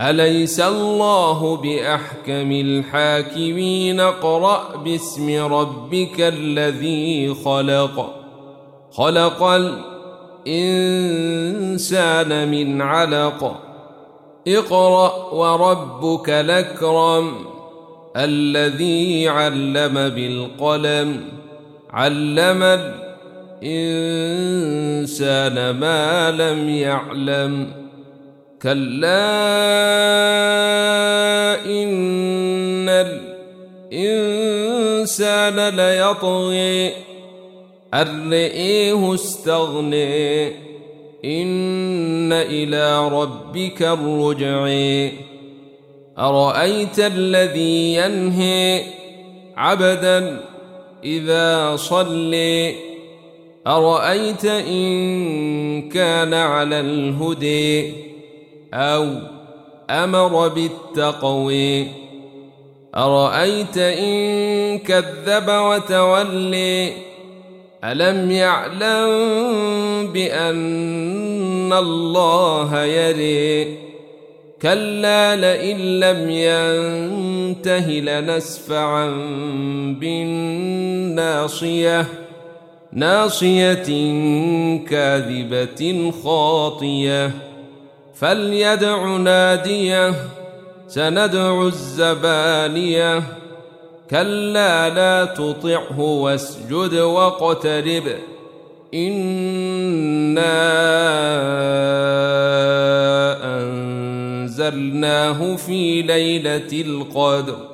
أليس الله بأحكم الحاكمين؟ اقرأ باسم ربك الذي خلق. خلق الإنسان من علق. اقرأ وربك الأكرم الذي علم بالقلم. علم الإنسان ما لم يعلم. كلا إن الإنسان ليطغي أن رئيه استغني إن إلى ربك الرجع أرأيت الذي ينهي عبدا إذا صلي أرأيت إن كان على الهدي أو أمر بالتقوي أرأيت إن كذب وتولي ألم يعلم بأن الله يري كلا لئن لم ينته لنسفعا بالناصية. ناصية كاذبة خاطية. فليدع ناديه سندع الزبانيه كلا لا تطعه واسجد واقترب انا انزلناه في ليله القدر